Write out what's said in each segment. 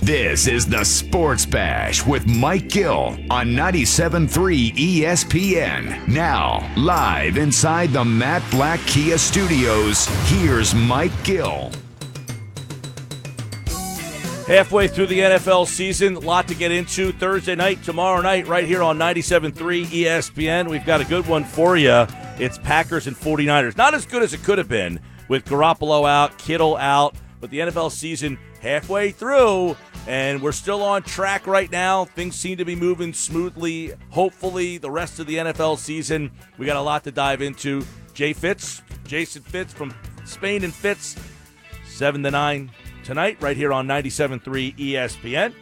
This is the Sports Bash with Mike Gill on 97.3 ESPN. Now, live inside the Matt Blatt Kia Studios, here's Mike Gill. Halfway through the NFL season, a lot to get into. Thursday night, tomorrow night, right here on 97.3 ESPN. We've got a good one for you. It's Packers and 49ers. Not as good as it could have been with Garoppolo out, Kittle out, but the NFL season halfway through, and we're still on track right now. Things seem to be moving smoothly. Hopefully, the rest of the NFL season, we got a lot to dive into. Jay Fitz, Jason Fitz from Spain and Fitz, 7 to 9 tonight, right here on 97.3 ESPN.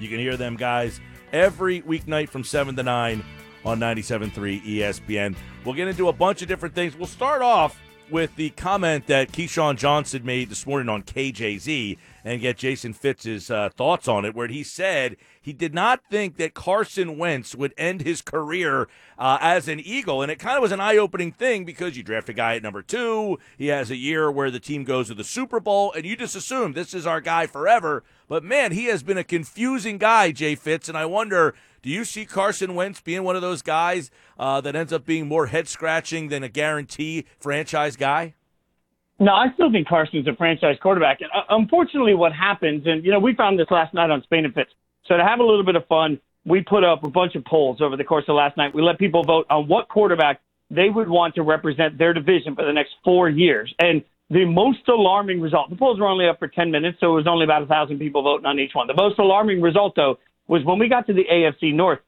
You can hear them guys every weeknight from 7 to 9 on 97.3 ESPN. We'll get into a bunch of different things. We'll start off with the comment that Keyshawn Johnson made this morning on KJZ and get Jason Fitz's uh, thoughts on it, where he said he did not think that Carson Wentz would end his career uh, as an Eagle. And it kind of was an eye opening thing because you draft a guy at number two. He has a year where the team goes to the Super Bowl, and you just assume this is our guy forever. But man, he has been a confusing guy, Jay Fitz. And I wonder do you see Carson Wentz being one of those guys uh, that ends up being more head scratching than a guarantee franchise guy? No, I still think Carson's a franchise quarterback. And uh, unfortunately, what happens, and you know, we found this last night on Spain and Fitz. So to have a little bit of fun, we put up a bunch of polls over the course of last night. We let people vote on what quarterback they would want to represent their division for the next four years. And the most alarming result, the polls were only up for 10 minutes, so it was only about a thousand people voting on each one. The most alarming result, though, was when we got to the AFC North,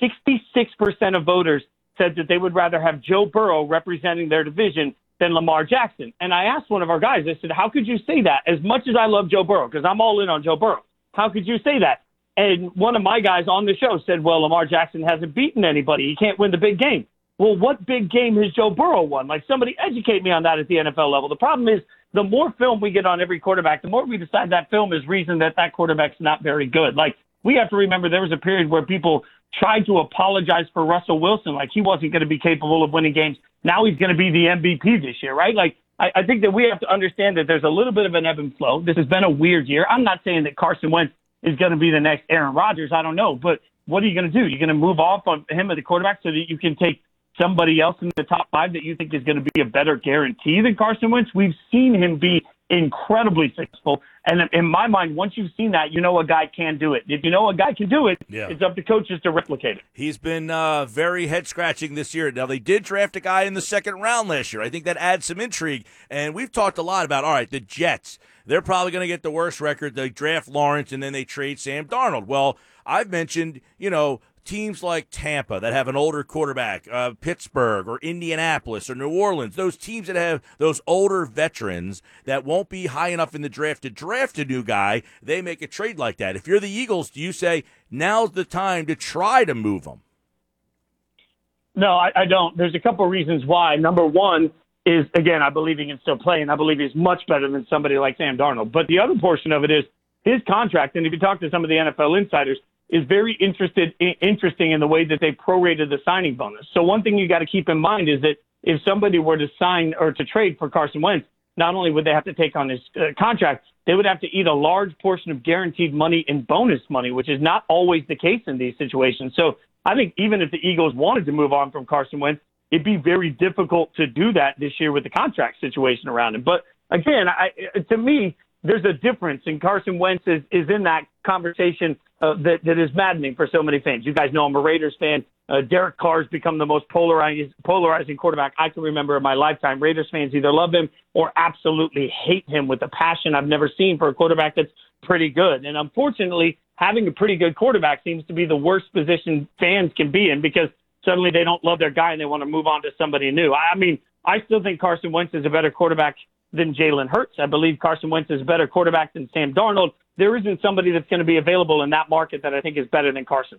66% of voters said that they would rather have Joe Burrow representing their division than Lamar Jackson. And I asked one of our guys, I said, How could you say that? As much as I love Joe Burrow, because I'm all in on Joe Burrow, how could you say that? And one of my guys on the show said, Well, Lamar Jackson hasn't beaten anybody. He can't win the big game. Well, what big game has Joe Burrow won? Like somebody educate me on that at the NFL level. The problem is the more film we get on every quarterback, the more we decide that film is reason that that quarterback's not very good. Like we have to remember there was a period where people tried to apologize for Russell Wilson, like he wasn't going to be capable of winning games. Now he's going to be the MVP this year, right? Like I, I think that we have to understand that there's a little bit of an ebb and flow. This has been a weird year. I'm not saying that Carson Wentz is going to be the next Aaron Rodgers. I don't know, but what are you going to do? You're going to move off on him as the quarterback so that you can take somebody else in the top five that you think is going to be a better guarantee than Carson Wentz. We've seen him be incredibly successful. And in my mind, once you've seen that, you know a guy can do it. If you know a guy can do it, yeah. it's up to coaches to replicate it. He's been uh, very head scratching this year. Now, they did draft a guy in the second round last year. I think that adds some intrigue. And we've talked a lot about, all right, the Jets. They're probably going to get the worst record. They draft Lawrence and then they trade Sam Darnold. Well, I've mentioned, you know, teams like Tampa that have an older quarterback, uh, Pittsburgh or Indianapolis or New Orleans, those teams that have those older veterans that won't be high enough in the draft to draft a new guy, they make a trade like that. If you're the Eagles, do you say now's the time to try to move them? No, I, I don't. There's a couple of reasons why. Number one is, again, I believe he can still play, and I believe he's much better than somebody like Sam Darnold. But the other portion of it is his contract, and if you talk to some of the NFL insiders, is very interested interesting in the way that they prorated the signing bonus. So one thing you got to keep in mind is that if somebody were to sign or to trade for Carson Wentz, not only would they have to take on his uh, contract, they would have to eat a large portion of guaranteed money in bonus money, which is not always the case in these situations. So I think even if the Eagles wanted to move on from Carson Wentz, it'd be very difficult to do that this year with the contract situation around him. But again, I, to me, there's a difference, and Carson Wentz is, is in that conversation uh, that, that is maddening for so many fans. You guys know I'm a Raiders fan. Uh, Derek Carr's become the most polarizing, polarizing quarterback I can remember in my lifetime. Raiders fans either love him or absolutely hate him with a passion I've never seen for a quarterback that's pretty good. And unfortunately, having a pretty good quarterback seems to be the worst position fans can be in because suddenly they don't love their guy and they want to move on to somebody new. I, I mean, I still think Carson Wentz is a better quarterback than Jalen Hurts. I believe Carson Wentz is a better quarterback than Sam Darnold. There isn't somebody that's going to be available in that market that I think is better than Carson.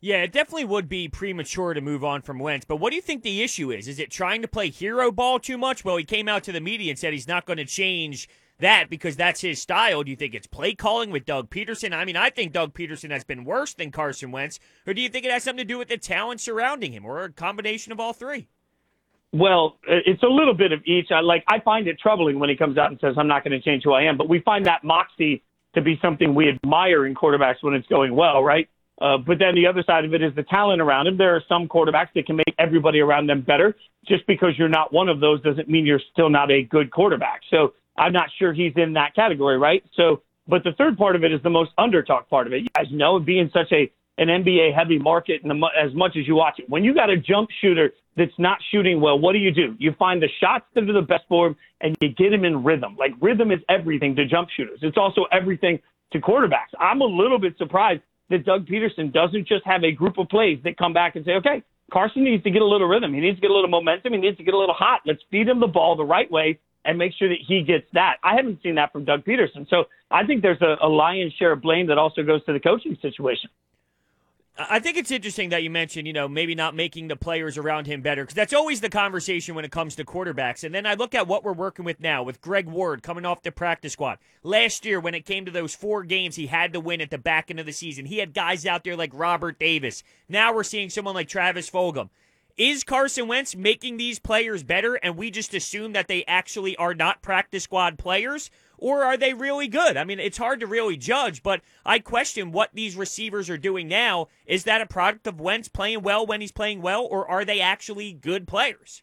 Yeah, it definitely would be premature to move on from Wentz. But what do you think the issue is? Is it trying to play hero ball too much? Well, he came out to the media and said he's not going to change that because that's his style. Do you think it's play calling with Doug Pederson? I mean, I think Doug Pederson has been worse than Carson Wentz. Or do you think it has something to do with the talent surrounding him or a combination of all three? Well, it's a little bit of each. I like I find it troubling when he comes out and says I'm not going to change who I am, but we find that moxie to be something we admire in quarterbacks when it's going well, right? Uh, but then the other side of it is the talent around him. There are some quarterbacks that can make everybody around them better. Just because you're not one of those doesn't mean you're still not a good quarterback. So I'm not sure he's in that category, right? So, but the third part of it is the most under talk part of it. You guys know being such a an NBA heavy market the, as much as you watch it. When you got a jump shooter that's not shooting well, what do you do? You find the shots that are the best for him and you get him in rhythm. Like rhythm is everything to jump shooters. It's also everything to quarterbacks. I'm a little bit surprised that Doug Pederson doesn't just have a group of plays that come back and say, okay, Carson needs to get a little rhythm. He needs to get a little momentum. He needs to get a little hot. Let's feed him the ball the right way and make sure that he gets that. I haven't seen that from Doug Pederson. So I think there's a, a lion's share of blame that also goes to the coaching situation. I think it's interesting that you mentioned, you know, maybe not making the players around him better because that's always the conversation when it comes to quarterbacks. And then I look at what we're working with now with Greg Ward coming off the practice squad. Last year, when it came to those four games he had to win at the back end of the season, he had guys out there like Robert Davis. Now we're seeing someone like Travis Fulgham. Is Carson Wentz making these players better and we just assume that they actually are not practice squad players? Or are they really good? I mean, it's hard to really judge, but I question what these receivers are doing now. Is that a product of Wentz playing well when he's playing well, or are they actually good players?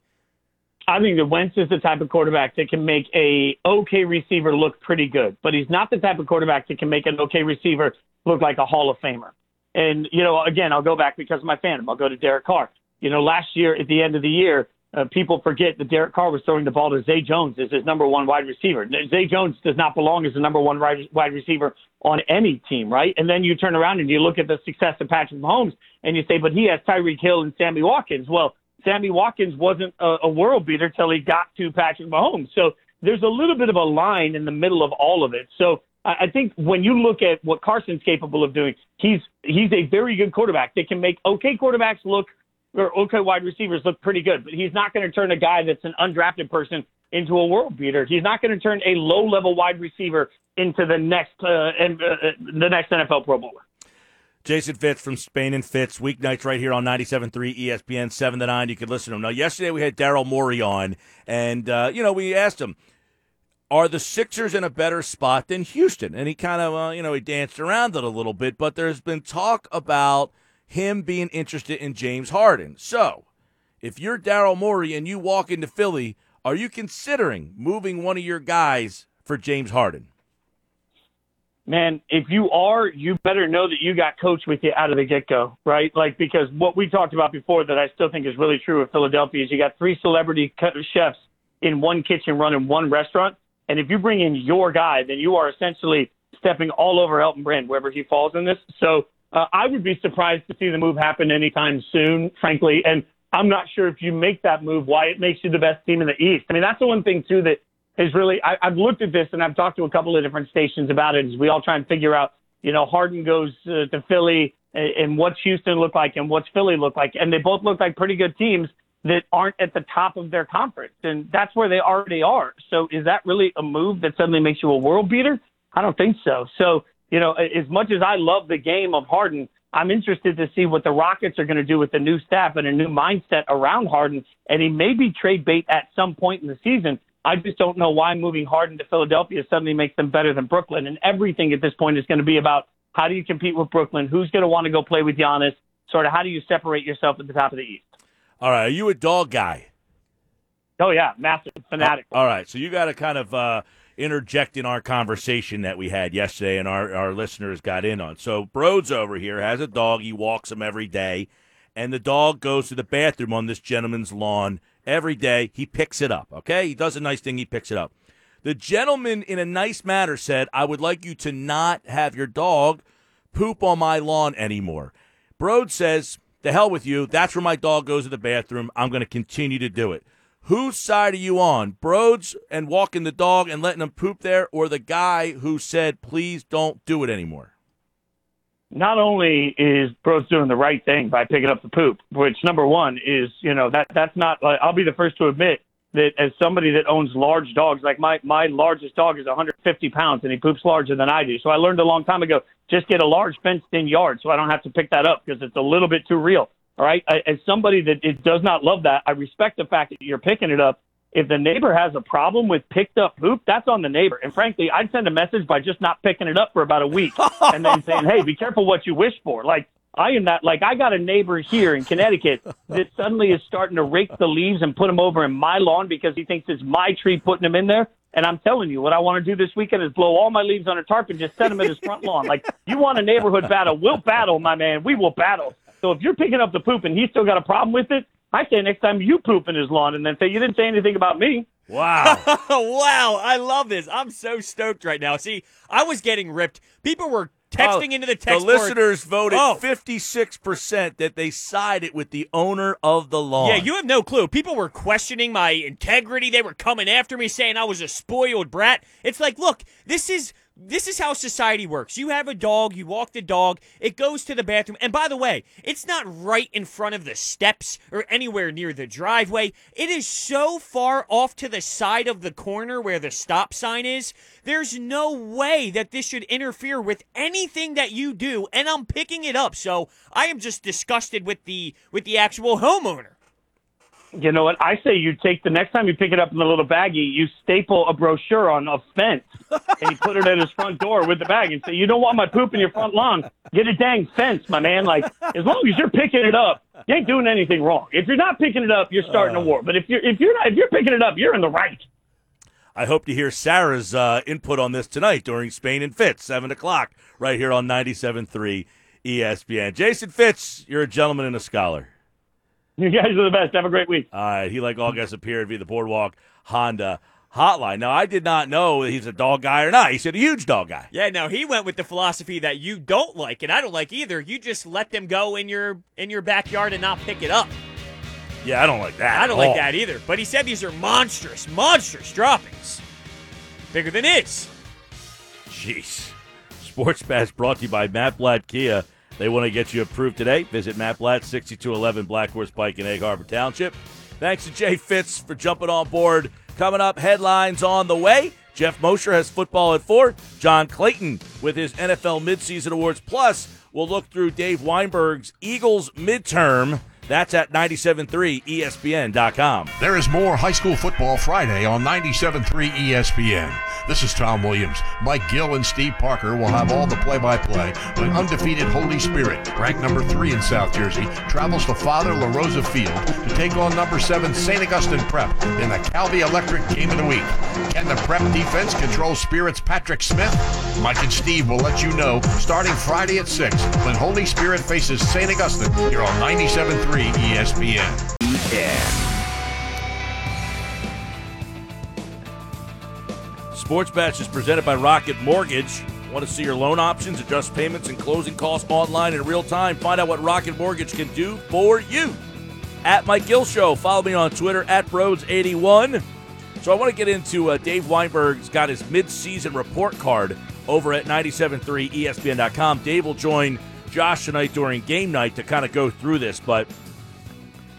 I think that Wentz is the type of quarterback that can make a okay receiver look pretty good, but he's not the type of quarterback that can make an okay receiver look like a Hall of Famer. And you know, again, I'll go back because of my fandom. I'll go to Derek Carr. You know, last year at the end of the year, uh, people forget that Derek Carr was throwing the ball to Zay Jones as his number one wide receiver. Zay Jones does not belong as the number one wide receiver on any team, right? And then you turn around and you look at the success of Patrick Mahomes and you say, but he has Tyreek Hill and Sammy Watkins. Well, Sammy Watkins wasn't a, a world beater till he got to Patrick Mahomes. So there's a little bit of a line in the middle of all of it. So I I think when you look at what Carson's capable of doing, he's he's a very good quarterback that can make okay quarterbacks look or okay wide receivers look pretty good, but he's not going to turn a guy that's an undrafted person into a world beater. He's not going to turn a low level wide receiver into the next uh, uh, the next NFL Pro Bowler. Jason Fitz from Spain and Fitz, weeknights right here on 97.3 ESPN, 7 to 9. You can listen to him. Now, yesterday we had Daryl Morey on, and, uh, you know, we asked him, are the Sixers in a better spot than Houston? And he kind of, uh, you know, he danced around it a little bit, but there's been talk about – him being interested in James Harden. So, if you're Daryl Morey and you walk into Philly, are you considering moving one of your guys for James Harden? Man, if you are, you better know that you got coach with you out of the get go, right? Like, because what we talked about before that I still think is really true of Philadelphia is you got three celebrity chefs in one kitchen running one restaurant. And if you bring in your guy, then you are essentially stepping all over Elton Brand wherever he falls in this. So uh, I would be surprised to see the move happen anytime soon, frankly. And I'm not sure if you make that move, why it makes you the best team in the East. I mean, that's the one thing too that is really. I, I've looked at this and I've talked to a couple of different stations about it. As we all try and figure out, you know, Harden goes uh, to Philly and, and what's Houston look like and what's Philly look like, and they both look like pretty good teams that aren't at the top of their conference, and that's where they already are. So, is that really a move that suddenly makes you a world beater? I don't think so. So you know, as much as I love the game of Harden, I'm interested to see what the Rockets are going to do with the new staff and a new mindset around Harden. And he may be trade bait at some point in the season. I just don't know why moving Harden to Philadelphia suddenly makes them better than Brooklyn. And everything at this point is going to be about how do you compete with Brooklyn? Who's going to want to go play with Giannis? Sort of how do you separate yourself at the top of the East? All right. Are you a dog guy? Oh, yeah. Massive fanatic. All right. So you got to kind of. Uh interject in our conversation that we had yesterday and our, our listeners got in on. So Brodes over here has a dog. He walks him every day. And the dog goes to the bathroom on this gentleman's lawn every day. He picks it up, okay? He does a nice thing. He picks it up. The gentleman, in a nice manner, said, I would like you to not have your dog poop on my lawn anymore. Broad says, The hell with you. That's where my dog goes to the bathroom. I'm going to continue to do it. Whose side are you on? Brodes and walking the dog and letting him poop there, or the guy who said, please don't do it anymore? Not only is Brodes doing the right thing by picking up the poop, which number one is, you know, that that's not. I'll be the first to admit that as somebody that owns large dogs, like my my largest dog is 150 pounds and he poops larger than I do. So I learned a long time ago, just get a large fenced-in yard so I don't have to pick that up because it's a little bit too real. All right. As somebody that it does not love that, I respect the fact that you're picking it up. If the neighbor has a problem with picked up poop, that's on the neighbor. And frankly, I'd send a message by just not picking it up for about a week and then saying, "Hey, be careful what you wish for." Like I am not like I got a neighbor here in Connecticut that suddenly is starting to rake the leaves and put them over in my lawn because he thinks it's my tree putting them in there. And I'm telling you, what I want to do this weekend is blow all my leaves on a tarp and just set them in his front lawn. Like you want a neighborhood battle, we'll battle, my man. We will battle. So if you're picking up the poop and he's still got a problem with it, I say next time you poop in his lawn and then say you didn't say anything about me. Wow. wow, I love this. I'm so stoked right now. See, I was getting ripped. People were texting Oh, into the text The board. listeners voted Oh. 56% that they sided with the owner of the lawn. Yeah, you have no clue. People were questioning my integrity. They were coming after me saying I was a spoiled brat. It's like, look, this is this is how society works. You have a dog, you walk the dog, it goes to the bathroom. And by the way, it's not right in front of the steps or anywhere near the driveway. It is so far off to the side of the corner where the stop sign is. There's no way that this should interfere with anything that you do, and I'm picking it up. So I am just disgusted with the with the actual homeowner. You know what? I say you take the next time you pick it up in the little baggie, you staple a brochure on a fence and you put it at his front door with the bag and say, "You don't want my poop in your front lawn? Get a dang fence, my man." Like as long as you're picking it up, you ain't doing anything wrong. If you're not picking it up, you're starting a war. But if you're if you're not if you're picking it up, you're in the right. I hope to hear Sarah's uh, input on this tonight during Spain and Fitz, 7 o'clock, right here on 97.3 ESPN. Jason Fitz, you're a gentleman and a scholar. You guys are the best. Have a great week. All right, he, like all guys, appeared via the Boardwalk Honda hotline. Now, I did not know that he's a dog guy or not. He said a huge dog guy. Yeah, no, he went with the philosophy that you don't like, and I don't like either. You just let them go in your in your backyard and not pick it up. Yeah, I don't like that. I don't at like all. that either. But he said these are monstrous, monstrous droppings, bigger than his. Jeez. Sports Bash brought to you by Matt Blatt Kia. They want to get you approved today. Visit Matt Blatt, 6211 Black Horse Pike in Egg Harbor Township. Thanks to Jay Fitz for jumping on board. Coming up, headlines on the way. Jeff Mosher has football at four. John Clayton with his NFL midseason awards. Plus, we'll look through Dave Weinberg's Eagles midterm. That's at 97.3 ESPN.com. There is more high school football Friday on 97.3 ESPN. This is Tom Williams. Mike Gill and Steve Parker will have all the play-by-play when undefeated Holy Spirit, ranked number three in South Jersey, travels to Father La Rosa Field to take on number seven St. Augustine Prep in the Calvi Electric Game of the Week. Can the Prep defense control Spirit's Patrick Smith? Mike and Steve will let you know starting Friday at 6 when Holy Spirit faces St. Augustine here on 97.3 ESPN. Sports Bash is presented by Rocket Mortgage. Want to see your loan options, adjust payments, and closing costs online in real time? Find out what Rocket Mortgage can do for you. At Mike Gill Show. Follow me on Twitter at Broads81. So I want to get into uh, Dave Weinberg's got his midseason report card over at 97.3 ESPN.com. Dave will join Josh tonight during game night to kind of go through this, but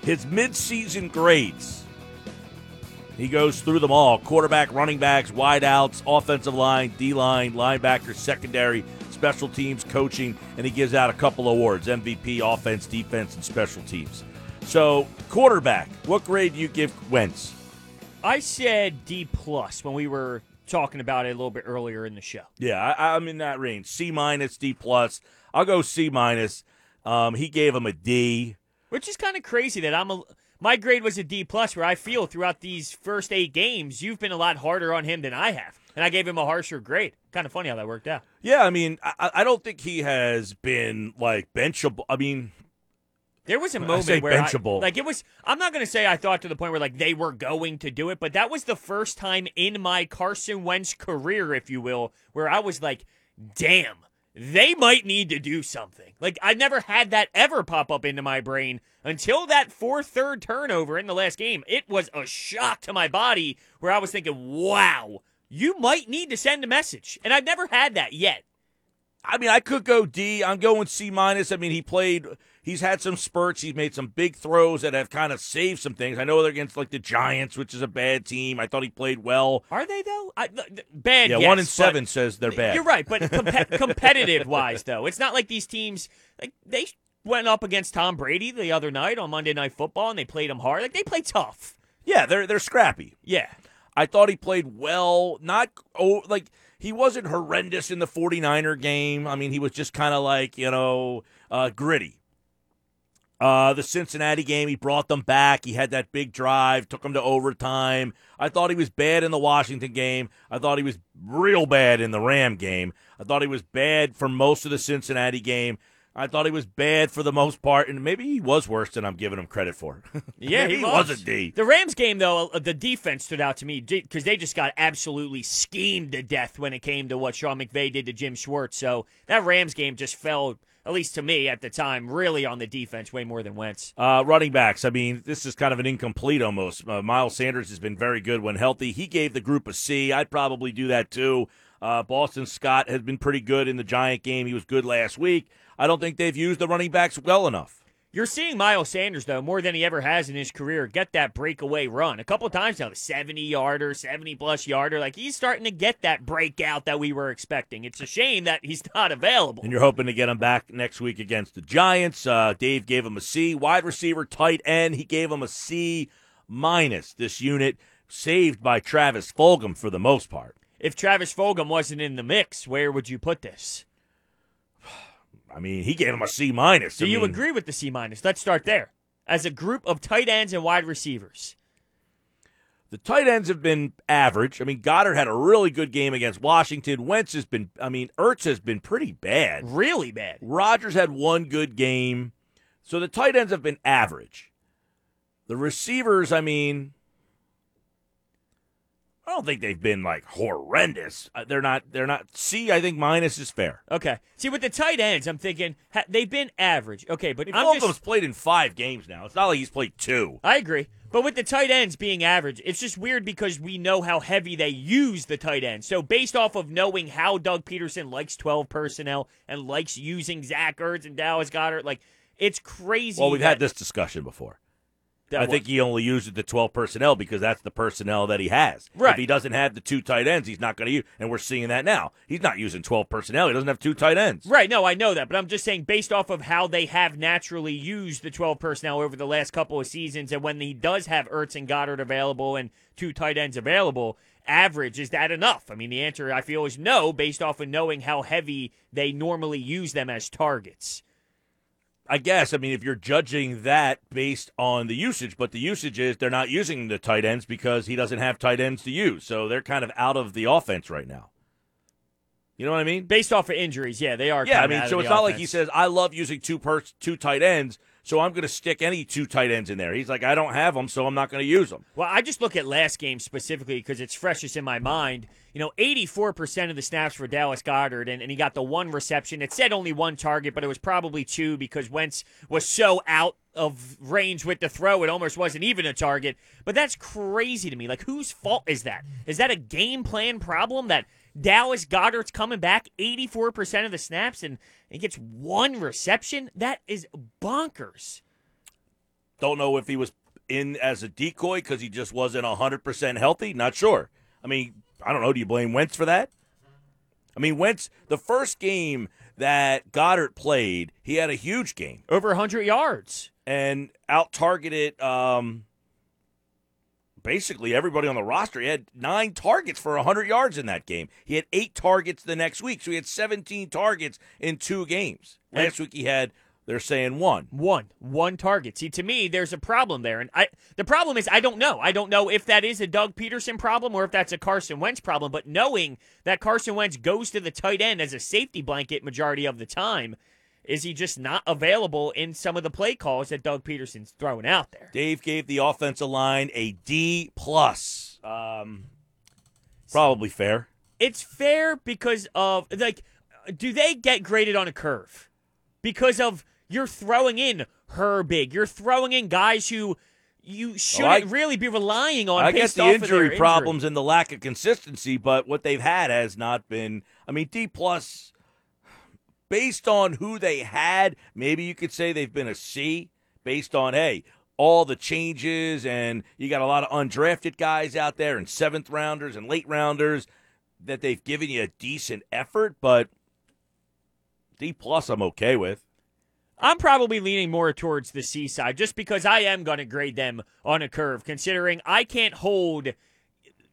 his midseason grades. He goes through them all quarterback, running backs, wideouts, offensive line, D line, linebackers, secondary, special teams, coaching, and he gives out a couple awards MVP, offense, defense, and special teams. So, quarterback, what grade do you give Wentz? I said D plus when we were talking about it a little bit earlier in the show. Yeah, I, I'm in that range. C minus, D plus. I'll go C minus. Um, he gave him a D. Which is kind of crazy that I'm a my grade was a D plus where I feel throughout these first eight games you've been a lot harder on him than I have. And I gave him a harsher grade. Kind of funny how that worked out. Yeah, I mean, I, I don't think he has been like benchable. I mean, There was a moment say where I- benchable. like it was I'm not going to say I thought to the point where like they were going to do it, but that was the first time in my Carson Wentz career if you will where I was like, "Damn, they might need to do something." Like I never had that ever pop up into my brain until that fourth third turnover in the last game. It was a shock to my body where I was thinking, "Wow, you might need to send a message." And I've never had that yet. I mean, I could go D. I'm going C minus. I mean, he played. He's had some spurts. He's made some big throws that have kind of saved some things. I know they're against like the Giants, which is a bad team. I thought he played well. Are they though? I, bad. Yeah, yes, one in seven says they're bad. You're right, but compe- competitive wise, though, it's not like these teams like they went up against Tom Brady the other night on Monday Night Football and they played him hard. Like they play tough. Yeah, they're they're scrappy. Yeah. I thought he played well. Not oh, like he wasn't horrendous in the 49er game. I mean, he was just kind of like you know uh, gritty. Uh, the Cincinnati game, he brought them back. He had that big drive, took them to overtime. I thought he was bad in the Washington game. I thought he was real bad in the Ram game. I thought he was bad for most of the Cincinnati game. I thought he was bad for the most part, and maybe he was worse than I'm giving him credit for. Yeah, maybe he was. was. a D. The Rams game, though, uh, the defense stood out to me because they just got absolutely schemed to death when it came to what Sean McVay did to Jim Schwartz. So that Rams game just fell, at least to me at the time, really on the defense way more than Wentz. Uh, running backs. I mean, this is kind of an incomplete almost. Uh, Miles Sanders has been very good when healthy. He gave the group a C. I'd probably do that too. Uh, Boston Scott has been pretty good in the Giant game. He was good last week. I don't think they've used the running backs well enough. You're seeing Miles Sanders, though, more than he ever has in his career, get that breakaway run. A couple times now, the 70 yarder, 70 plus yarder. Like, he's starting to get that breakout that we were expecting. It's a shame that he's not available. And you're hoping to get him back next week against the Giants. Uh, Dave gave him a C. Wide receiver, tight end, he gave him a C minus. This unit saved by Travis Fulgham for the most part. If Travis Fulgham wasn't in the mix, where would you put this? I mean, he gave him a C minus. Do I you mean, agree with the C minus? Let's start there. As a group of tight ends and wide receivers. The tight ends have been average. I mean, Goedert had a really good game against Washington. Wentz has been, I mean, Ertz has been pretty bad. Really bad. Rodgers had one good game. So the tight ends have been average. The receivers, I mean, I don't think they've been like horrendous. Uh, They're not. They're not. C. I think minus is fair. Okay. See, with the tight ends, I'm thinking ha- they've been average. Okay, but I mean, I'm Fulgham's just, played in five games now. It's not like he's played two. I agree. But with the tight ends being average, it's just weird because we know how heavy they use the tight end. So based off of knowing how Doug Pederson likes 12 personnel and likes using Zach Ertz and Dallas Goedert, like it's crazy. Well, we've that- had this discussion before. That I think he only uses the 12 personnel because that's the personnel that he has. Right. If he doesn't have the two tight ends, he's not going to use. And we're seeing that now. He's not using 12 personnel. He doesn't have two tight ends. Right, no, I know that, but I'm just saying based off of how they have naturally used the 12 personnel over the last couple of seasons, and when he does have Ertz and Goedert available and two tight ends available, average is that enough? I mean, the answer I feel is no, based off of knowing how heavy they normally use them as targets. I guess. I mean, if you're judging that based on the usage, but the usage is they're not using the tight ends because he doesn't have tight ends to use. So they're kind of out of the offense right now. You know what I mean? Based off of injuries, yeah, they are. Yeah, I mean, so it's not like he says, I love using two per two tight ends, so I'm going to stick any two tight ends in there. He's like, I don't have them, so I'm not going to use them. Well, I just look at last game specifically because it's freshest in my mind. You know, 84% of the snaps for Dallas Goedert, and, and he got the one reception. It said only one target, but it was probably two because Wentz was so out of range with the throw, it almost wasn't even a target. But that's crazy to me. Like, whose fault is that? Is that a game plan problem that Dallas Goedert's coming back 84% of the snaps and he gets one reception? That is bonkers. Don't know if he was in as a decoy because he just wasn't 100% healthy. Not sure. I mean, I don't know. Do you blame Wentz for that? I mean, Wentz, the first game that Goedert played, he had a huge game Over 100 yards. and out targeted um, basically everybody on the roster. He had nine targets for 100 yards in that game. He had eight targets the next week. So he had 17 targets in two games. Last week he had, they're saying one. One, one target. See, to me, there's a problem there, and I. The problem is I don't know. I don't know if that is a Doug Pederson problem or if that's a Carson Wentz problem. But knowing that Carson Wentz goes to the tight end as a safety blanket majority of the time, is he just not available in some of the play calls that Doug Pederson's throwing out there? Dave gave the offensive line a D plus. Um, probably fair. It's fair because of like, do they get graded on a curve? Because of you're throwing in Herbig, you're throwing in guys who you shouldn't I- really be relying on. I guess the injury problems and the lack of consistency, but what they've had has not been. I mean, D plus, based on who they had, maybe you could say they've been a C. Based on hey, all the changes and you got a lot of undrafted guys out there and seventh rounders and late rounders that they've given you a decent effort, but D plus I'm okay with. I'm probably leaning more towards the C side just because I am going to grade them on a curve, considering I can't hold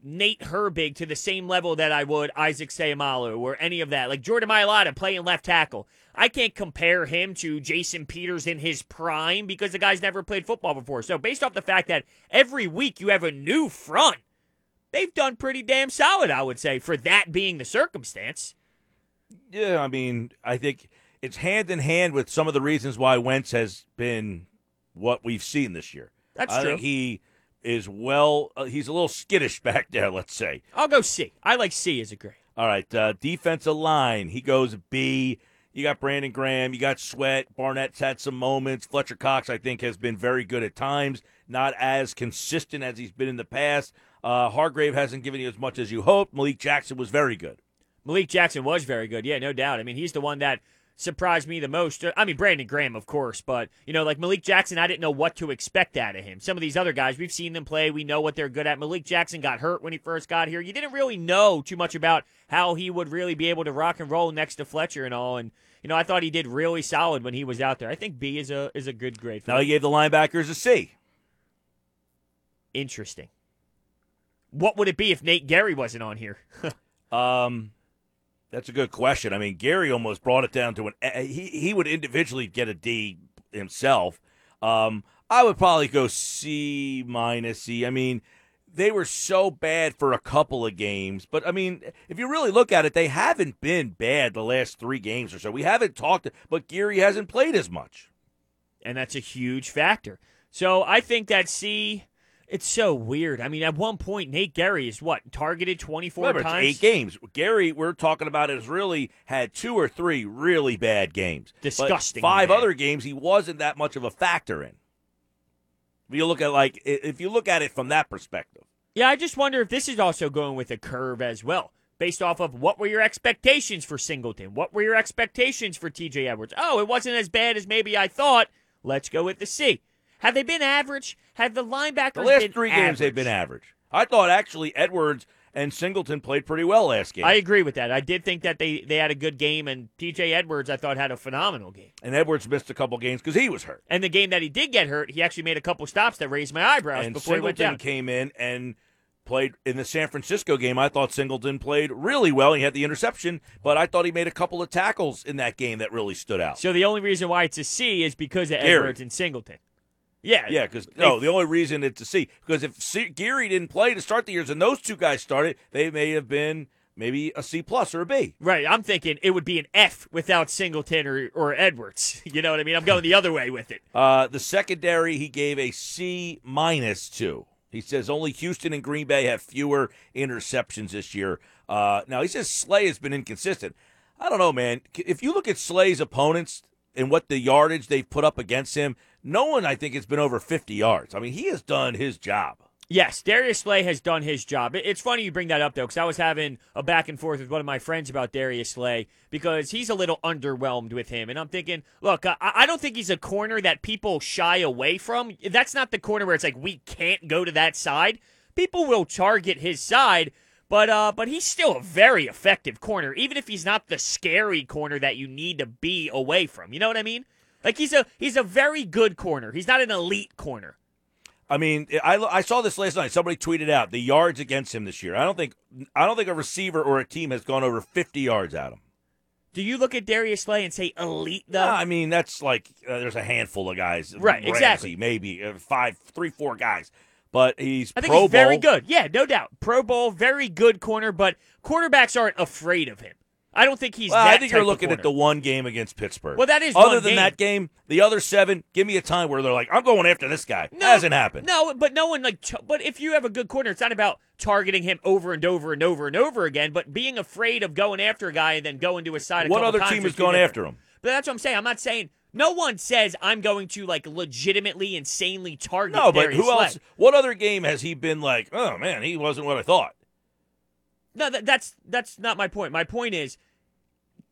Nate Herbig to the same level that I would Isaac Seumalo or any of that. Like Jordan Mailata playing left tackle. I can't compare him to Jason Peters in his prime because the guy's never played football before. So, based off the fact that every week you have a new front, they've done pretty damn solid, I would say, for that being the circumstance. Yeah, I mean, I think it's hand in hand with some of the reasons why Wentz has been what we've seen this year. That's I true. think he is well. Uh, he's a little skittish back there. Let's say. I'll go C. I like C as a grade. All right, uh, defensive line. He goes B. You got Brandon Graham. You got Sweat. Barnett's had some moments. Fletcher Cox, I think, has been very good at times. Not as consistent as he's been in the past. Uh, Hargrave hasn't given you as much as you hoped. Malik Jackson was very good. Malik Jackson was very good. Yeah, no doubt. I mean, he's the one that surprised me the most. I mean, Brandon Graham, of course, but, you know, like Malik Jackson, I didn't know what to expect out of him. Some of these other guys, we've seen them play. We know what they're good at. Malik Jackson got hurt when he first got here. You didn't really know too much about how he would really be able to rock and roll next to Fletcher and all. And, you know, I thought he did really solid when he was out there. I think B is a is a good grade for Now he gave the linebackers a C. Interesting. What would it be if Nate Gerry wasn't on here? Um, that's a good question. I mean, Gerry almost brought it down to an. He he would individually get a D himself. Um, I would probably go C minus C. I mean, they were so bad for a couple of games, but I mean, if you really look at it, they haven't been bad the last three games or so. We haven't talked, but Gerry hasn't played as much. and that's a huge factor. So I think that C, it's so weird. I mean, at one point, Nate Gerry is what targeted twenty four times. eight games. Gerry, we're talking about, has really had two or three really bad games. But Disgusting five bad. other games, he wasn't that much of a factor in. If you look at like, if you look at it from that perspective, Yeah, I just wonder if this is also going with a curve as well, based off of what were your expectations for Singleton? What were your expectations for T.J. Edwards? Oh, it wasn't as bad as maybe I thought. Let's go with the C. Have they been average? Have the linebackers the last three games they've been average? I thought actually Edwards and Singleton played pretty well last game, I agree with that. I did think that they, they had a good game, and T.J. Edwards, I thought, had a phenomenal game. and Edwards missed a couple games because he was hurt. And the game that he did get hurt, he actually made a couple stops that raised my eyebrows and before he went Singleton down. came in and played in the San Francisco game. I thought Singleton played really well. He had the interception, but I thought he made a couple of tackles in that game that really stood out. So the only reason why it's a C is because of Gerry. Edwards and Singleton. Yeah, Yeah, because no, the only reason it's a C because if C- Gerry didn't play to start the years and those two guys started, they may have been maybe a C plus or a B. Right, I'm thinking it would be an F without Singleton or, or Edwards. You know what I mean? I'm going the other way with it. Uh, the secondary he gave a C minus to. He says only Houston and Green Bay have fewer interceptions this year. Uh, now he says Slay has been inconsistent. I don't know, man. If you look at Slay's opponents and what the yardage they've put up against him, no one I think has been over 50 yards. I mean, he has done his job. Yes, Darius Slay has done his job. It's funny you bring that up, though, because I was having a back and forth with one of my friends about Darius Slay because he's a little underwhelmed with him. And I'm thinking, look, I, don't think he's a corner that people shy away from. That's not the corner where it's like, we can't go to that side. People will target his side. But uh, but he's still a very effective corner, even if he's not the scary corner that you need to be away from. You know what I mean? Like he's a he's a very good corner. He's not an elite corner. I mean, I, I saw this last night. Somebody tweeted out the yards against him this year. I don't think I don't think a receiver or a team has gone over 50 yards at him. Do you look at Darius Slay and say elite though? No, I mean that's like uh, there's a handful of guys, Right, Ramsey, exactly. maybe uh, five, three, four guys, but he's I think Pro he's very good. Yeah, no doubt. Pro Bowl, very good corner, but quarterbacks aren't afraid of him. I don't think he's Well, that I think you're looking at the one game against Pittsburgh. Well, that is other than game. that game. The other seven, give me a time where they're like, I'm going after this guy. No, Hasn't happened. No, but no one like. But if you have a good corner, it's not about targeting him over and over and over and over again, but being afraid of going after a guy and then going to his side. A What other team is has two gone different. after him? But that's what I'm saying. I'm not saying no one says I'm going to like legitimately, insanely target. No, but Darius who Slay. else? What other game has he been like? Oh man, he wasn't what I thought. No, that, that's that's not my point. My point is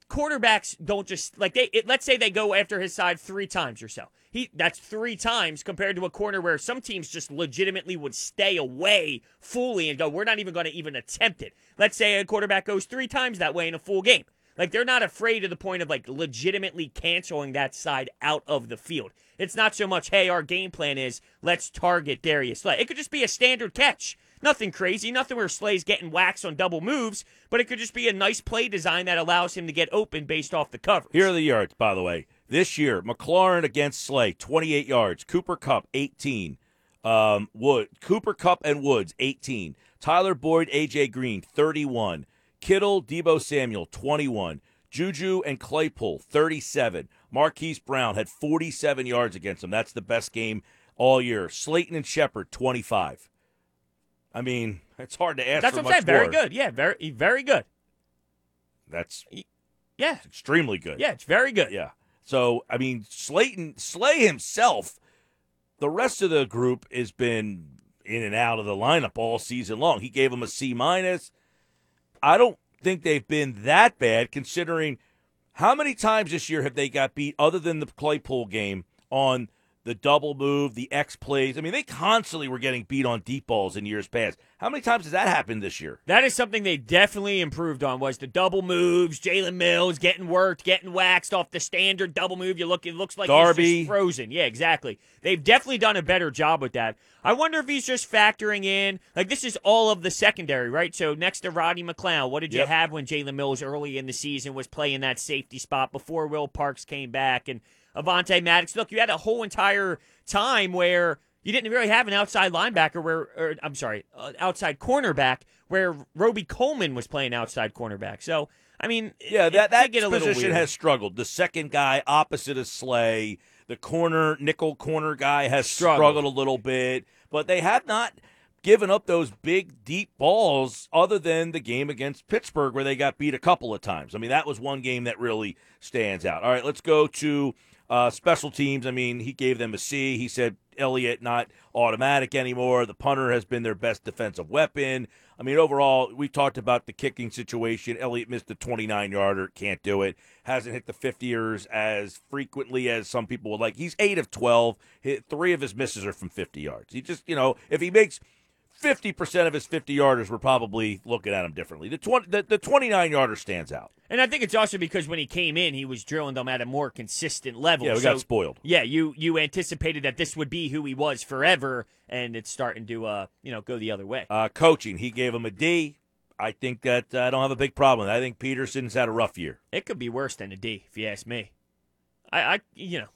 quarterbacks don't just like they. It, let's say they go after his side three times or so. He that's three times compared to a corner where some teams just legitimately would stay away fully and go, we're not even going to even attempt it. Let's say a quarterback goes three times that way in a full game. Like they're not afraid to the point of like legitimately canceling that side out of the field. It's not so much, hey, our game plan is let's target Darius Slay. It could just be a standard catch. Nothing crazy, nothing where Slay's getting waxed on double moves, but it could just be a nice play design that allows him to get open based off the coverage. Here are the yards, by the way. This year, McLaurin against Slay, 28 yards. Cooper Kupp, 18. Um, Wood, Cooper Kupp and Woods, 18. Tyler Boyd, AJ Green, 31. Kittle, Deebo Samuel, 21. Juju and Claypool, 37. Marquise Brown had 47 yards against him. That's the best game all year. Slayton and Shepard, 25. I mean, it's hard to ask That's what I'm saying. Very more. good. Yeah, very very good. That's Yeah. extremely good. Yeah, it's very good. Yeah. So I mean, Slayton, Slay himself, the rest of the group has been in and out of the lineup all season long. He gave them a C minus. I don't think they've been that bad considering how many times this year have they got beat other than the Claypool game on the double move, the X plays. I mean, they constantly were getting beat on deep balls in years past. How many times has that happened this year? That is something they definitely improved on was the double moves, Jalen Mills getting worked, getting waxed off the standard double move. You look it looks like he's Darby. just frozen. Yeah, exactly. They've definitely done a better job with that. I wonder if he's just factoring in like this is all of the secondary, right? So next to Roddy McLeod, what did you have when Jalen Mills early in the season was playing that safety spot before Will Parks came back and Avonte Maddox? Look, you had a whole entire time where you didn't really have an outside linebacker where, or I'm sorry, uh, outside cornerback where Roby Coleman was playing outside cornerback. So, I mean, Yeah, that that get a little position has struggled. The second guy opposite of Slay, the corner nickel corner guy has Struggled. struggled, a little bit, but they have not given up those big deep balls other than the game against Pittsburgh where they got beat a couple of times. I mean, that was one game that really stands out. All right, let's go to uh, special teams. I mean, he gave them a C. He said Elliott not automatic anymore. The punter has been their best defensive weapon. I mean, overall, we talked about the kicking situation. Elliott missed a 29 yarder, can't do it. Hasn't hit the 50ers as frequently as some people would like. He's 8 of 12. Hit, three of his misses are from 50 yards. He just, you know, if he makes 50% of his 50 yarders, we're probably looking at him differently. The 20, the, the 29 yarder stands out. And I think it's also because when he came in, he was drilling them at a more consistent level. Yeah, we So, got spoiled. Yeah, you you anticipated that this would be who he was forever, and it's starting to uh you know go the other way. Uh, coaching, he gave him a D. I think that uh, I don't have a big problem. I think Pederson's had a rough year. It could be worse than a D, if you ask me. I, I you know,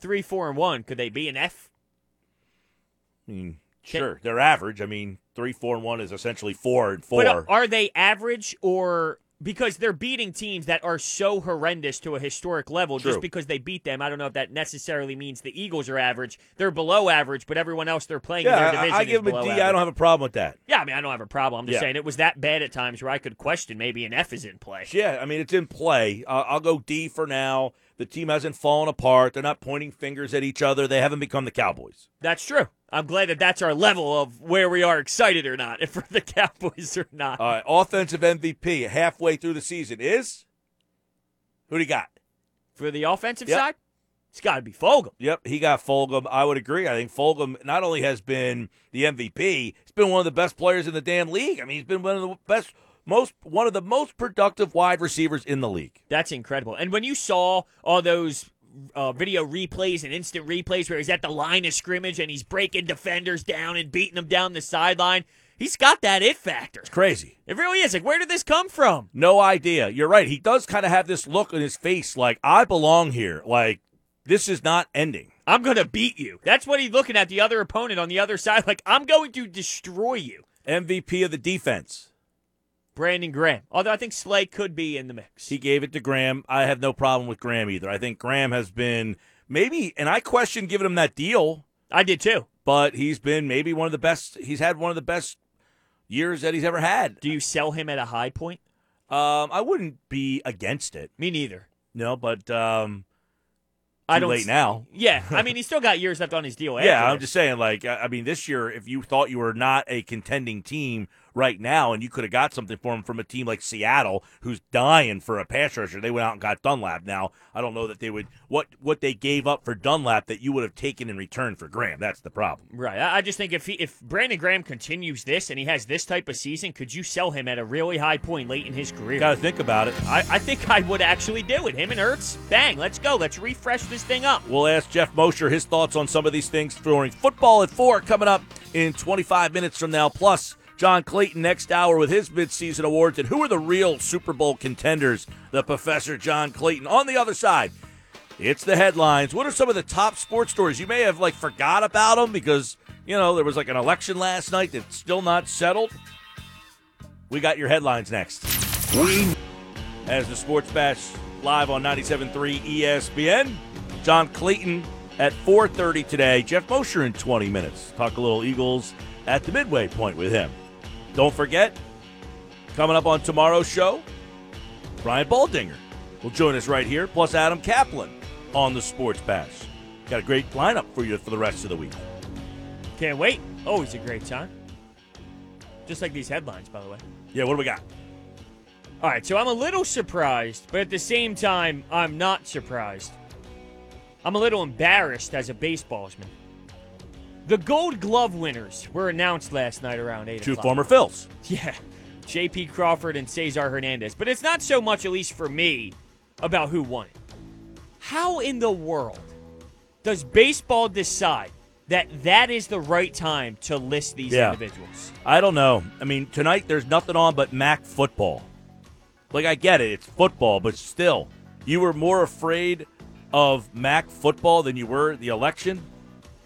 three, four, and one. Could they be an F? I mean, sure, they're average. I mean, three, four, and one is essentially four and four. But uh, are they average or because they're beating teams that are so horrendous to a historic level True. just because they beat them? I don't know if that necessarily means the Eagles are average. They're below average, but everyone else they're playing in their division I is give him a below D. I don't have a problem with that. Yeah, I mean, I don't have a problem. I'm just Yeah. saying it was that bad at times where I could question maybe an F is in play. Yeah, I mean, it's in play. Uh, I'll go D for now. The team hasn't fallen apart. They're not pointing fingers at each other. They haven't become the Cowboys. That's true. I'm glad that that's our level of where we are excited or not, if for the Cowboys or not. All right, offensive MVP halfway through the season is who do you got? for the offensive Yep. side, it's got to be Fulgham. Yep, he got Fulgham. I would agree. I think Fulgham not only has been the MVP, he's been one of the best players in the damn league. I mean, he's been one of the best, most one of the most productive wide receivers in the league. That's incredible. And when you saw all those uh, video replays and instant replays where he's at the line of scrimmage and he's breaking defenders down and beating them down the sideline, he's got that it factor. It's crazy. It really is. Like, where did this come from? No idea. You're right. He does kind of have this look on his face like I belong here. Like this is not ending. I'm going to beat you. That's what he's looking at the other opponent on the other side. Like, I'm going to destroy you. MVP of the defense. Brandon Graham. Although I think Slay could be in the mix. He gave it to Graham. I have no problem with Graham either. I think Graham has been maybe, and I question giving him that deal, I did too. but he's been maybe one of the best. He's had one of the best years that he's ever had. Do you sell him at a high point? Um, I wouldn't be against it, Me neither. no, but um, I don't late now. Yeah, I mean he's still got years left on his deal. Yeah, I'm just saying. Like, I mean, this year, if you thought you were not a contending team right now, and you could have got something for him from a team like Seattle, who's dying for a pass rusher. They went out and got Dunlap. Now, I don't know that they would what what they gave up for Dunlap that you would have taken in return for Graham. That's the problem. Right. I just think if he, if Brandon Graham continues this and he has this type of season, could you sell him at a really high point late in his career? Got to think about it. I, I think I would actually do it. Him and Ertz, bang, let's go. Let's refresh this thing up. We'll ask Jeff Mosher his thoughts on some of these things during football at four coming up in 25 minutes from now. Plus, John Clayton next hour with his midseason awards and who are the real Super Bowl contenders? The Professor John Clayton. On the other side, it's the headlines. What are some of the top sports stories? You may have like forgot about them because you know there was like an election last night that's still not settled. We got your headlines next. As the Sports Bash live on 97.3 ESPN. John Clayton at 4.30 today. Jeff Mosher in 20 minutes. Talk a little Eagles at the midway point with him. Don't forget, coming up on tomorrow's show, Brian Baldinger will join us right here, plus Adam Kaplan on the Sports Bash. Got a great lineup for you for the rest of the week. Can't wait. Always a great time. Just like these headlines, by the way. Yeah, what do we got? All right, so I'm a little surprised, but at the same time, I'm not surprised. I'm a little embarrassed as a baseballsman. The Gold Glove winners were announced last night around 8 Two former Phils. Yeah, J.P. Crawford and Cesar Hernandez. But it's not so much, at least for me, about who won it. How in the world does baseball decide that that is the right time to list these Yeah. individuals? I don't know. I mean, tonight there's nothing on but Mac football. Like, I get it, it's football, but still, you were more afraid of Mac football than you were the election?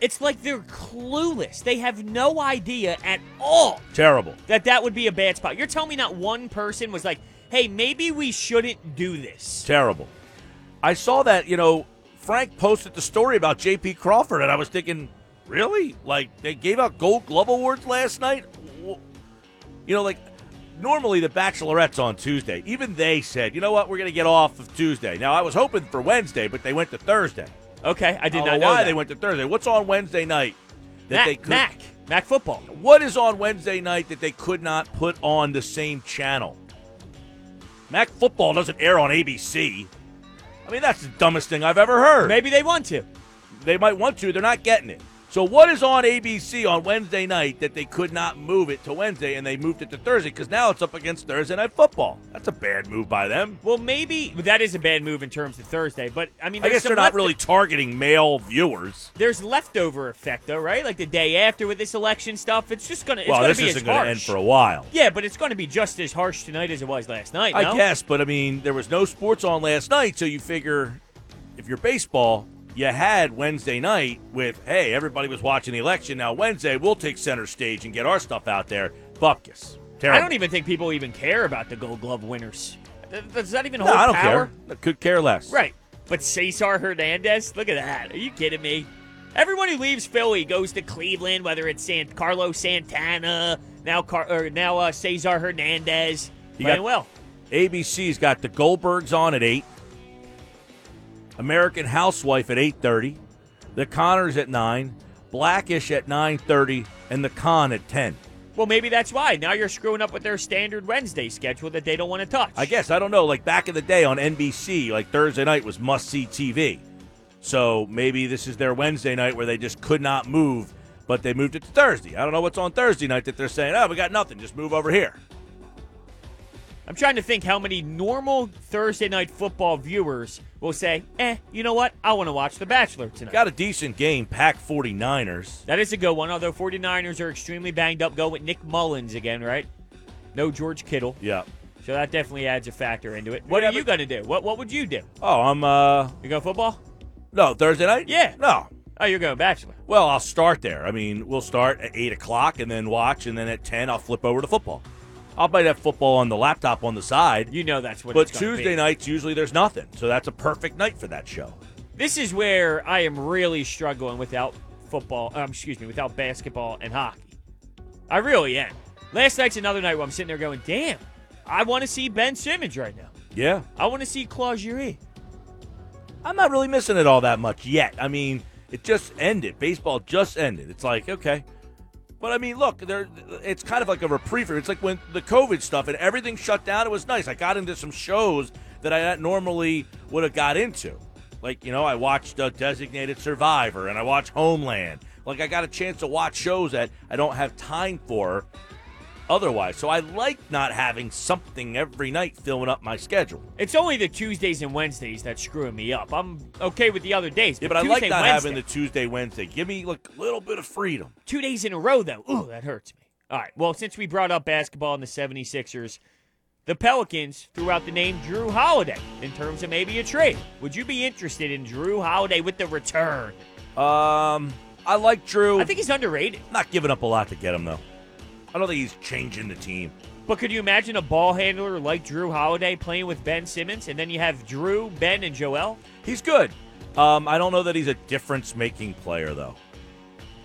It's like they're clueless. They have no idea at all Terrible. that that would be a bad spot. You're telling me not one person was like, hey, maybe we shouldn't do this. Terrible. I saw that, you know, Frank posted the story about J.P. Crawford, and I was thinking, really? Like, they gave out Gold Glove Awards last night? You know, like, normally the Bachelorette's on Tuesday. Even they said, you know what, we're going to get off of Tuesday. Now, I was hoping for Wednesday, but they went to Thursday. Okay, I did I not know know why that. they went to Thursday. What's on Wednesday night that Mac, they could? Mac, Mac football. What is on Wednesday night that they could not put on the same channel? Mac football doesn't air on ABC. I mean, that's the dumbest thing I've ever heard. Maybe they want to. They might want to. They're not getting it. So what is on ABC on Wednesday night that they could not move it to Wednesday and they moved it to Thursday because now it's up against Thursday night football? That's a bad move by them. Well, maybe that is a bad move in terms of Thursday, but I mean, I guess they're not left- really targeting male viewers. There's leftover effect though, right? Like the day after with this election stuff, it's just gonna. It's well, gonna this be isn't going to end for a while. Yeah, but it's going to be just as harsh tonight as it was last night. I no? guess, but I mean, there was no sports on last night, so you figure if you're baseball, you had Wednesday night with, hey, everybody was watching the election. Now Wednesday, we'll take center stage and get our stuff out there. Bupkis. Terrible. I don't even think people even care about the Gold Glove winners. Does that even No, hold I don't power? care. I could care less. Right. But Cesar Hernandez, look at that. Are you kidding me? Everyone who leaves Philly goes to Cleveland, whether it's San Carlos Santana, now Car- or now uh, Cesar Hernandez. You playing well. ABC's got the Goldbergs on at eight. American Housewife at eight thirty. The Connors at nine. Blackish at nine thirty, and the Con at ten. Well, maybe that's why. Now you're screwing up with their standard Wednesday schedule that they don't want to touch. I guess I don't know. Like back in the day on NBC, like Thursday night was must see TV. So maybe this is their Wednesday night where they just could not move, but they moved it to Thursday. I don't know what's on Thursday night that they're saying, oh, we got nothing, just move over here. I'm trying to think how many normal Thursday night football viewers will say, eh, you know what? I want to watch The Bachelor tonight. Got a decent game, Pack 49ers. That is a good one, although 49ers are extremely banged up. Go with Nick Mullens again, right? No George Kittle. Yeah. So that definitely adds a factor into it. What Yeah, are you going to do? What What would you do? Oh, I'm, uh, You go football? no, Thursday night? Yeah. No. Oh, you're going Bachelor. Well, I'll start there. I mean, we'll start at 8 o'clock and then watch, and then at 10, I'll flip over to football. I'll might have football on the laptop on the side. You know that's what But Tuesday nights, usually there's nothing. So that's a perfect night for that show. This is where I am really struggling without football. Um, excuse me, without basketball and hockey. I really am. Last night's another night where I'm sitting there going, "Damn, I want to see Ben Simmons right now. Yeah. I want to see Claude Giroux." I'm not really missing it all that much yet. I mean, it just ended. Baseball just ended. It's like, okay, But I mean, look, there. It's kind of like a reprieve. It's like when the COVID stuff and everything shut down. It was nice. I got into some shows that I normally would have got into. Like you know, I watched uh, Designated Survivor and I watched Homeland. Like I got a chance to watch shows that I don't have time for otherwise. So I like not having something every night filling up my schedule. It's only the Tuesdays and Wednesdays that's screwing me up. I'm okay with the other days. Yeah, but I like not Wednesday, having the Tuesday, Wednesday. Give me like a little bit of freedom. two days in a row, though. Ooh, that hurts me. All right. Well, since we brought up basketball and the 76ers, the Pelicans threw out the name Jrue Holiday in terms of maybe a trade. Would you be interested in Jrue Holiday with the return? Um, I like Jrue. I think he's underrated. not giving up a lot to get him though. I don't think he's changing the team. But could you imagine a ball handler like Jrue Holiday playing with Ben Simmons, and then you have Jrue, Ben, and Joel? He's good. Um, I don't know that he's a difference-making player though.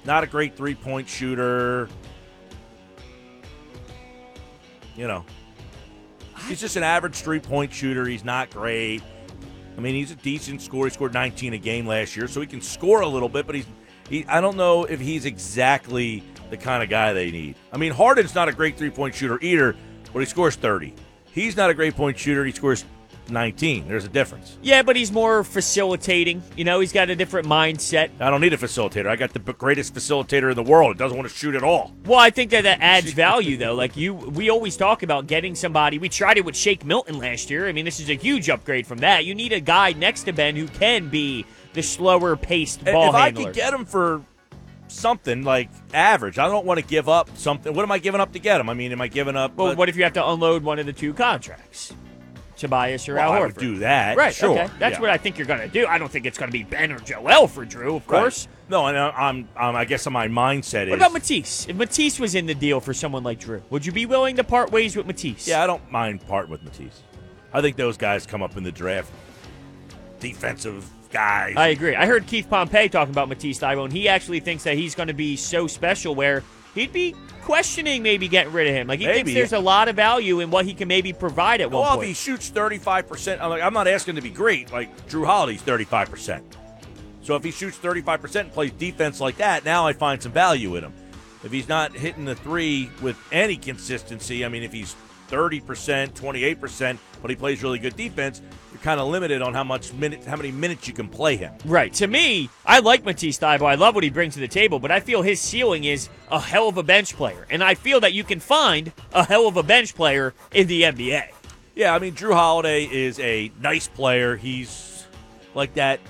Not a great three-point shooter. You know, he's just an average three-point shooter. He's not great. I mean, he's a decent scorer. He scored 19 a game last year, so he can score a little bit. But he's, he, I don't know if he's exactly the kind of guy they need. I mean, Harden's not a great three-point shooter either, but he scores 30. He's not a great point shooter. He scores 19. There's a difference. Yeah, but he's more facilitating. You know, he's got a different mindset. I don't need a facilitator. I got the greatest facilitator in the world. Doesn't want to shoot at all. Well, I think that that adds value, though. Like you, we always talk about getting somebody. We tried it with Shake Milton last year. I mean, this is a huge upgrade from that. You need a guy next to Ben who can be the slower paced ball if I could get him for something like average, I don't want to give up something. What am I giving up to get him? I mean, am I giving up? well, uh, what if you have to unload one of the two contracts, Tobias or well, Al I Horford? would do that. Right. Sure. Okay. That's yeah. what I think you're going to do. I don't think it's going to be Ben or Joel for Jrue, of Right. course. No, and I- I'm, I'm. I guess on my mindset What about Matisse? If Matisse was in the deal for someone like Jrue, would you be willing to part ways with Matisse? yeah, I don't mind parting with Matisse. I think those guys come up in the draft. Defensive guys. I agree. I heard Keith Pompey talking about Matisse Thybulle, and he actually thinks that he's going to be so special where he'd be questioning maybe getting rid of him. Like he thinks there's a lot of value in what he can maybe provide at oh, one point. well, if he shoots 35%, I'm, like, I'm not asking to be great. Like Jrue Holiday's 35%. So if he shoots 35% and plays defense like that, now I find some value in him. If he's not hitting the three with any consistency, I mean, if he's 30%, 28%, but he plays really good defense, you're kind of limited on how much minutes, how many minutes you can play him. Right. To me, I like Matisse Thybulle. I love what he brings to the table, but I feel his ceiling is a hell of a bench player. And I feel that you can find a hell of a bench player in the NBA. Yeah, I mean, Jrue Holiday is a nice player. He's like that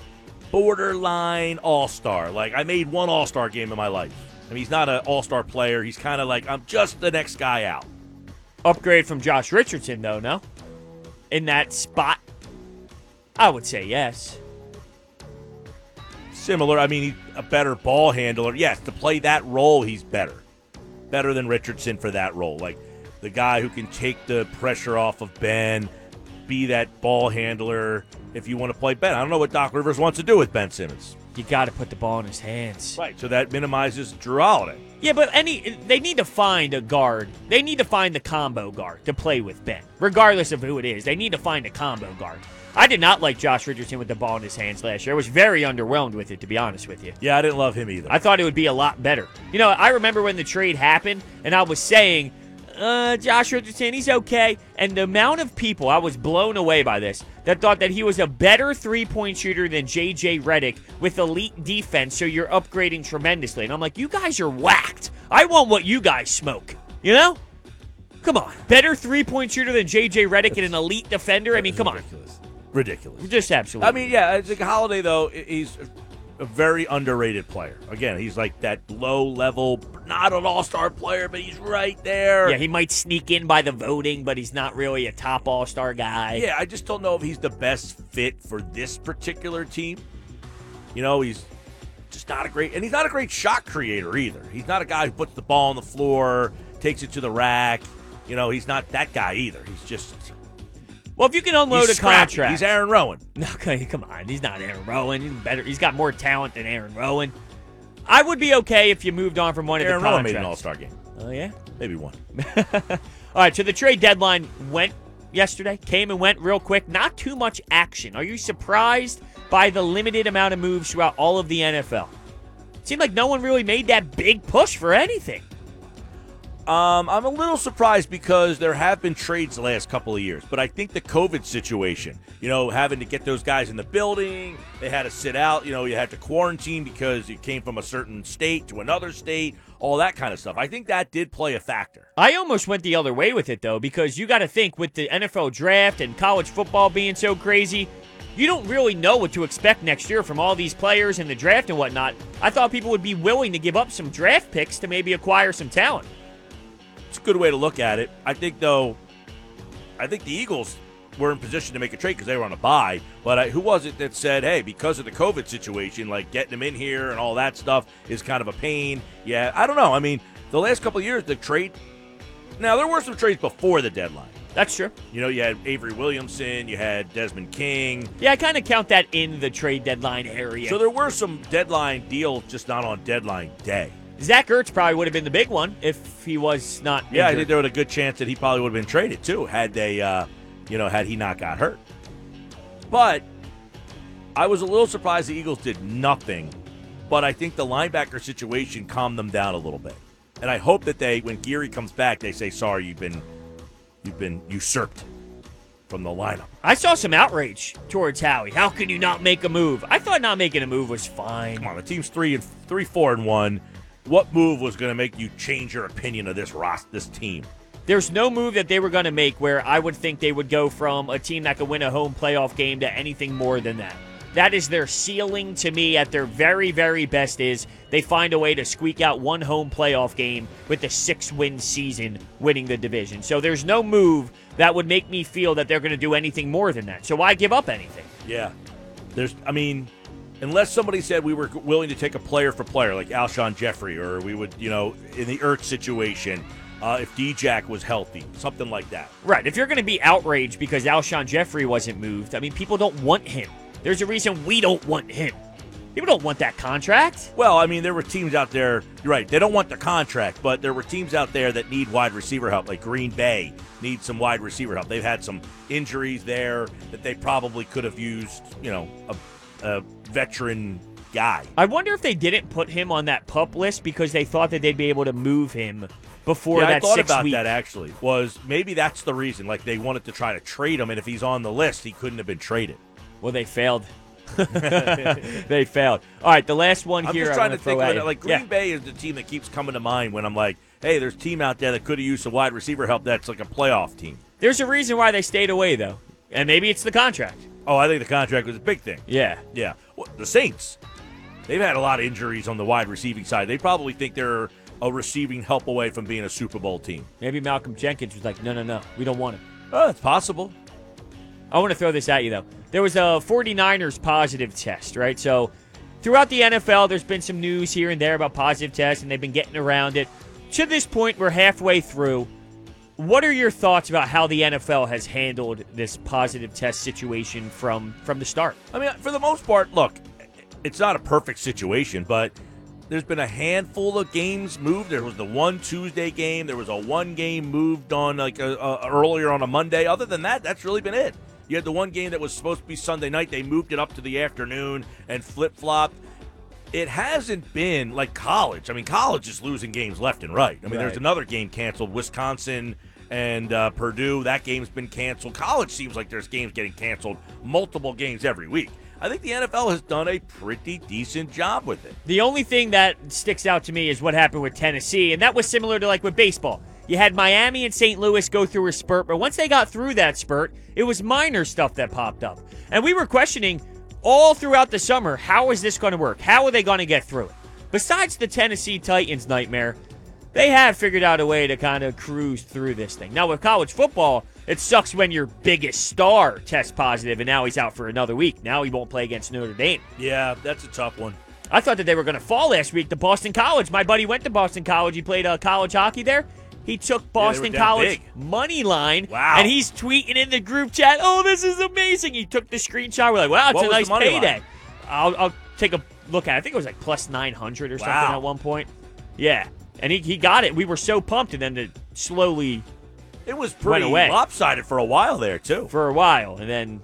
borderline all star. Like, I made one all star game in my life. I mean, he's not an all star player. He's kind of like, I'm just the next guy out. Upgrade from Josh Richardson, though, no? In that spot? I would say yes. Similar. I mean, he's a better ball handler. Yes, to play that role, he's better. Better than Richardson for that role. Like, the guy who can take the pressure off of Ben, be that ball handler if you want to play Ben. I don't know what Doc Rivers wants to do with Ben Simmons. You got to put the ball in his hands. Right. So that minimizes Jrue Holiday. Yeah, but any they need to find a guard. They need to find the combo guard to play with Ben, regardless of who it is. They need to find a combo guard. I did not like Josh Richardson with the ball in his hands last year. I was very underwhelmed with it, to be honest with you. Yeah, I didn't love him either. I thought it would be a lot better. You know, I remember when the trade happened, and I was saying, uh, Josh Richardson, he's okay. And the amount of people, I was blown away by this, that thought that he was a better three point shooter than JJ Redick with elite defense, so you're upgrading tremendously. And I'm like, you guys are whacked. I want what you guys smoke. You know? Come on. Better three point shooter than JJ Redick and an elite defender? I mean, come on. ridiculous. Ridiculous. Just absolutely. I mean, yeah, it's like Holiday though. He's a very underrated player. Again, he's like that low level, not an all star player, but he's right there. yeah, he might sneak in by the voting, but he's not really a top all star guy. Yeah, I just don't know if he's the best fit for this particular team. You know, he's just not a great, and he's not a great shot creator either. He's not a guy who puts the ball on the floor, takes it to the rack. You know, he's not that guy either. He's just Well, if you can unload he's a scrappy. contract, He's Aaron Rowand. Okay, come on. He's not Aaron Rowand. He's better. He's got more talent than Aaron Rowand. I would be okay if you moved on from one Aaron of the Rowand contracts. made an All Star game, Oh yeah. maybe one. All right. So the trade deadline went yesterday. Came and went real quick. Not too much action. Are you surprised by the limited amount of moves throughout all of the NFL? Seemed like no one really made that big push for anything. Um, I'm a little surprised because there have been trades the last couple of years, but I think the COVID situation, you know, having to get those guys in the building, they had to sit out, you know, you had to quarantine because you came from a certain state to another state, all that kind of stuff. I think that did play a factor. I almost went the other way with it though, because you got to think with the NFL draft and college football being so crazy, you don't really know what to expect next year from all these players in the draft and whatnot. I thought people would be willing to give up some draft picks to maybe acquire some talent. It's a good way to look at it. I think, though, I think the Eagles were in position to make a trade because they were on a buy. But I, who was it that said, hey, because of the COVID situation, like getting them in here and all that stuff is kind of a pain? Yeah, I don't know. I mean, the last couple of years, the trade. Now, there were some trades before the deadline. That's true. You know, you had Avery Williamson, you had Desmond King. Yeah, I kind of count that in the trade deadline area. So there were some deadline deals, just not on deadline day. Zach Ertz probably would have been the big one if he was not. Yeah, I think there was a good chance that he probably would have been traded too, had they, uh, you know, had he not got hurt. But I was a little surprised the Eagles did nothing. But I think the linebacker situation calmed them down a little bit, and I hope that they, when Gerry comes back, they say, "Sorry, you've been, you've been usurped from the lineup." I saw some outrage towards Howie. How can you not make a move? I thought not making a move was fine. Come on, the team's three and three, four and one. What move was going to make you change your opinion of this Ross, this team? There's no move that they were going to make where I would think they would go from a team that could win a home playoff game to anything more than that. That is their ceiling to me at their very, very best is they find a way to squeak out one home playoff game with a six win season winning the division. So there's no move that would make me feel that they're going to do anything more than that. So why give up anything? Yeah, there's. I mean, unless somebody said we were willing to take a player for player, like Alshon Jeffery, or we would, you know, in the Ertz situation, uh, if D-Jack was healthy, something like that. Right. If you're going to be outraged because Alshon Jeffery wasn't moved, I mean, people don't want him. There's a reason we don't want him. People don't want that contract. Well, I mean, there were teams out there. You're right. They don't want the contract, but there were teams out there that need wide receiver help, like Green Bay needs some wide receiver help. They've had some injuries there that they probably could have used. You know, a, a veteran guy. I wonder if they didn't put him on that pup list because they thought that they'd be able to move him before yeah, that I thought six about week. that actually. Was maybe that's the reason? Like they wanted to try to trade him, and if he's on the list, he couldn't have been traded. Well, they failed. they failed. All right, the last one I'm here. just trying I'm to think throw of it. Like Green Yeah. Bay is the team that keeps coming to mind when I'm like, hey, there's a team out there that could have used some wide receiver help. That's like a playoff team. There's a reason why they stayed away, though, and maybe it's the contract. Oh, I think the contract was a big thing. Yeah. Yeah. Well, the Saints, they've had a lot of injuries on the wide receiving side. They probably think they're a receiving help away from being a Super Bowl team. Maybe Malcolm Jenkins was like, no, no, no, we don't want him. Oh, it's possible. I want to throw this at you, though. There was a 49ers positive test, right? So throughout the NFL, there's been some news here and there about positive tests, and they've been getting around it. To this point, we're halfway through. What are your thoughts about how the NFL has handled this positive test situation from from the start? I mean, for the most part, look, it's not a perfect situation, but there's been a handful of games moved. There was the one Tuesday game. There was a one game moved on like a, a, earlier on a Monday. Other than that, that's really been it. You had the one game that was supposed to be Sunday night. They moved it up to the afternoon and flip flopped. It hasn't been like college. I mean, college is losing games left and right. I mean, there's another game canceled, Wisconsin and uh, Purdue. That game's been canceled. College seems like there's games getting canceled, multiple games every week. I think the NFL has done a pretty decent job with it. The only thing that sticks out to me is what happened with Tennessee, and that was similar to like with baseball. You had Miami and St. Louis go through a spurt, but once they got through that spurt, it was minor stuff that popped up. And we were questioning all throughout the summer how is this going to work? How are they going to get through it? Besides the Tennessee Titans nightmare, they have figured out a way to kind of cruise through this thing. Now, with college football, it sucks when your biggest star tests positive and now he's out for another week. Now he won't play against Notre Dame. Yeah, that's a tough one. I thought that they were going to fall last week to Boston College. My buddy went to Boston College. He played uh, college hockey there. He took Boston down College big. money line. Wow. And he's tweeting in the group chat, oh, this is amazing. He took the screenshot. We're like, wow, it's What a nice payday. I'll, I'll take a look at it. I think it was like plus 900 or something at one point. Yeah. And he, he got it. We were so pumped. And then it slowly It was pretty away. lopsided for a while there too. for a while. And then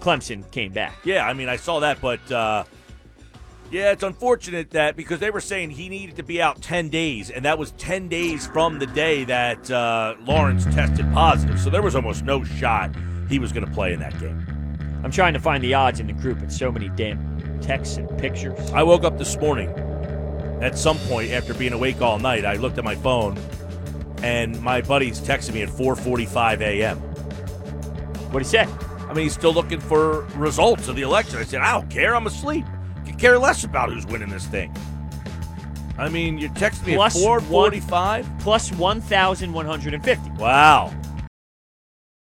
Clemson came back. Yeah, I mean, I saw that, but uh, Yeah, it's unfortunate that because they were saying he needed to be out 10 days, and that was 10 days from the day that uh, Lawrence tested positive. So there was almost no shot he was going to play in that game. I'm trying to find the odds in the group. It's so many damn texts and pictures. I woke up this morning at some point after being awake all night. I looked at my phone, and my buddy's texting me at 4:45 a.m. What he say? I mean, he's still looking for results of the election. I said, I don't care. I'm asleep. Could care less about who's winning this thing. I mean, you're texting me Plus at 4:45. Plus 1,150. Wow.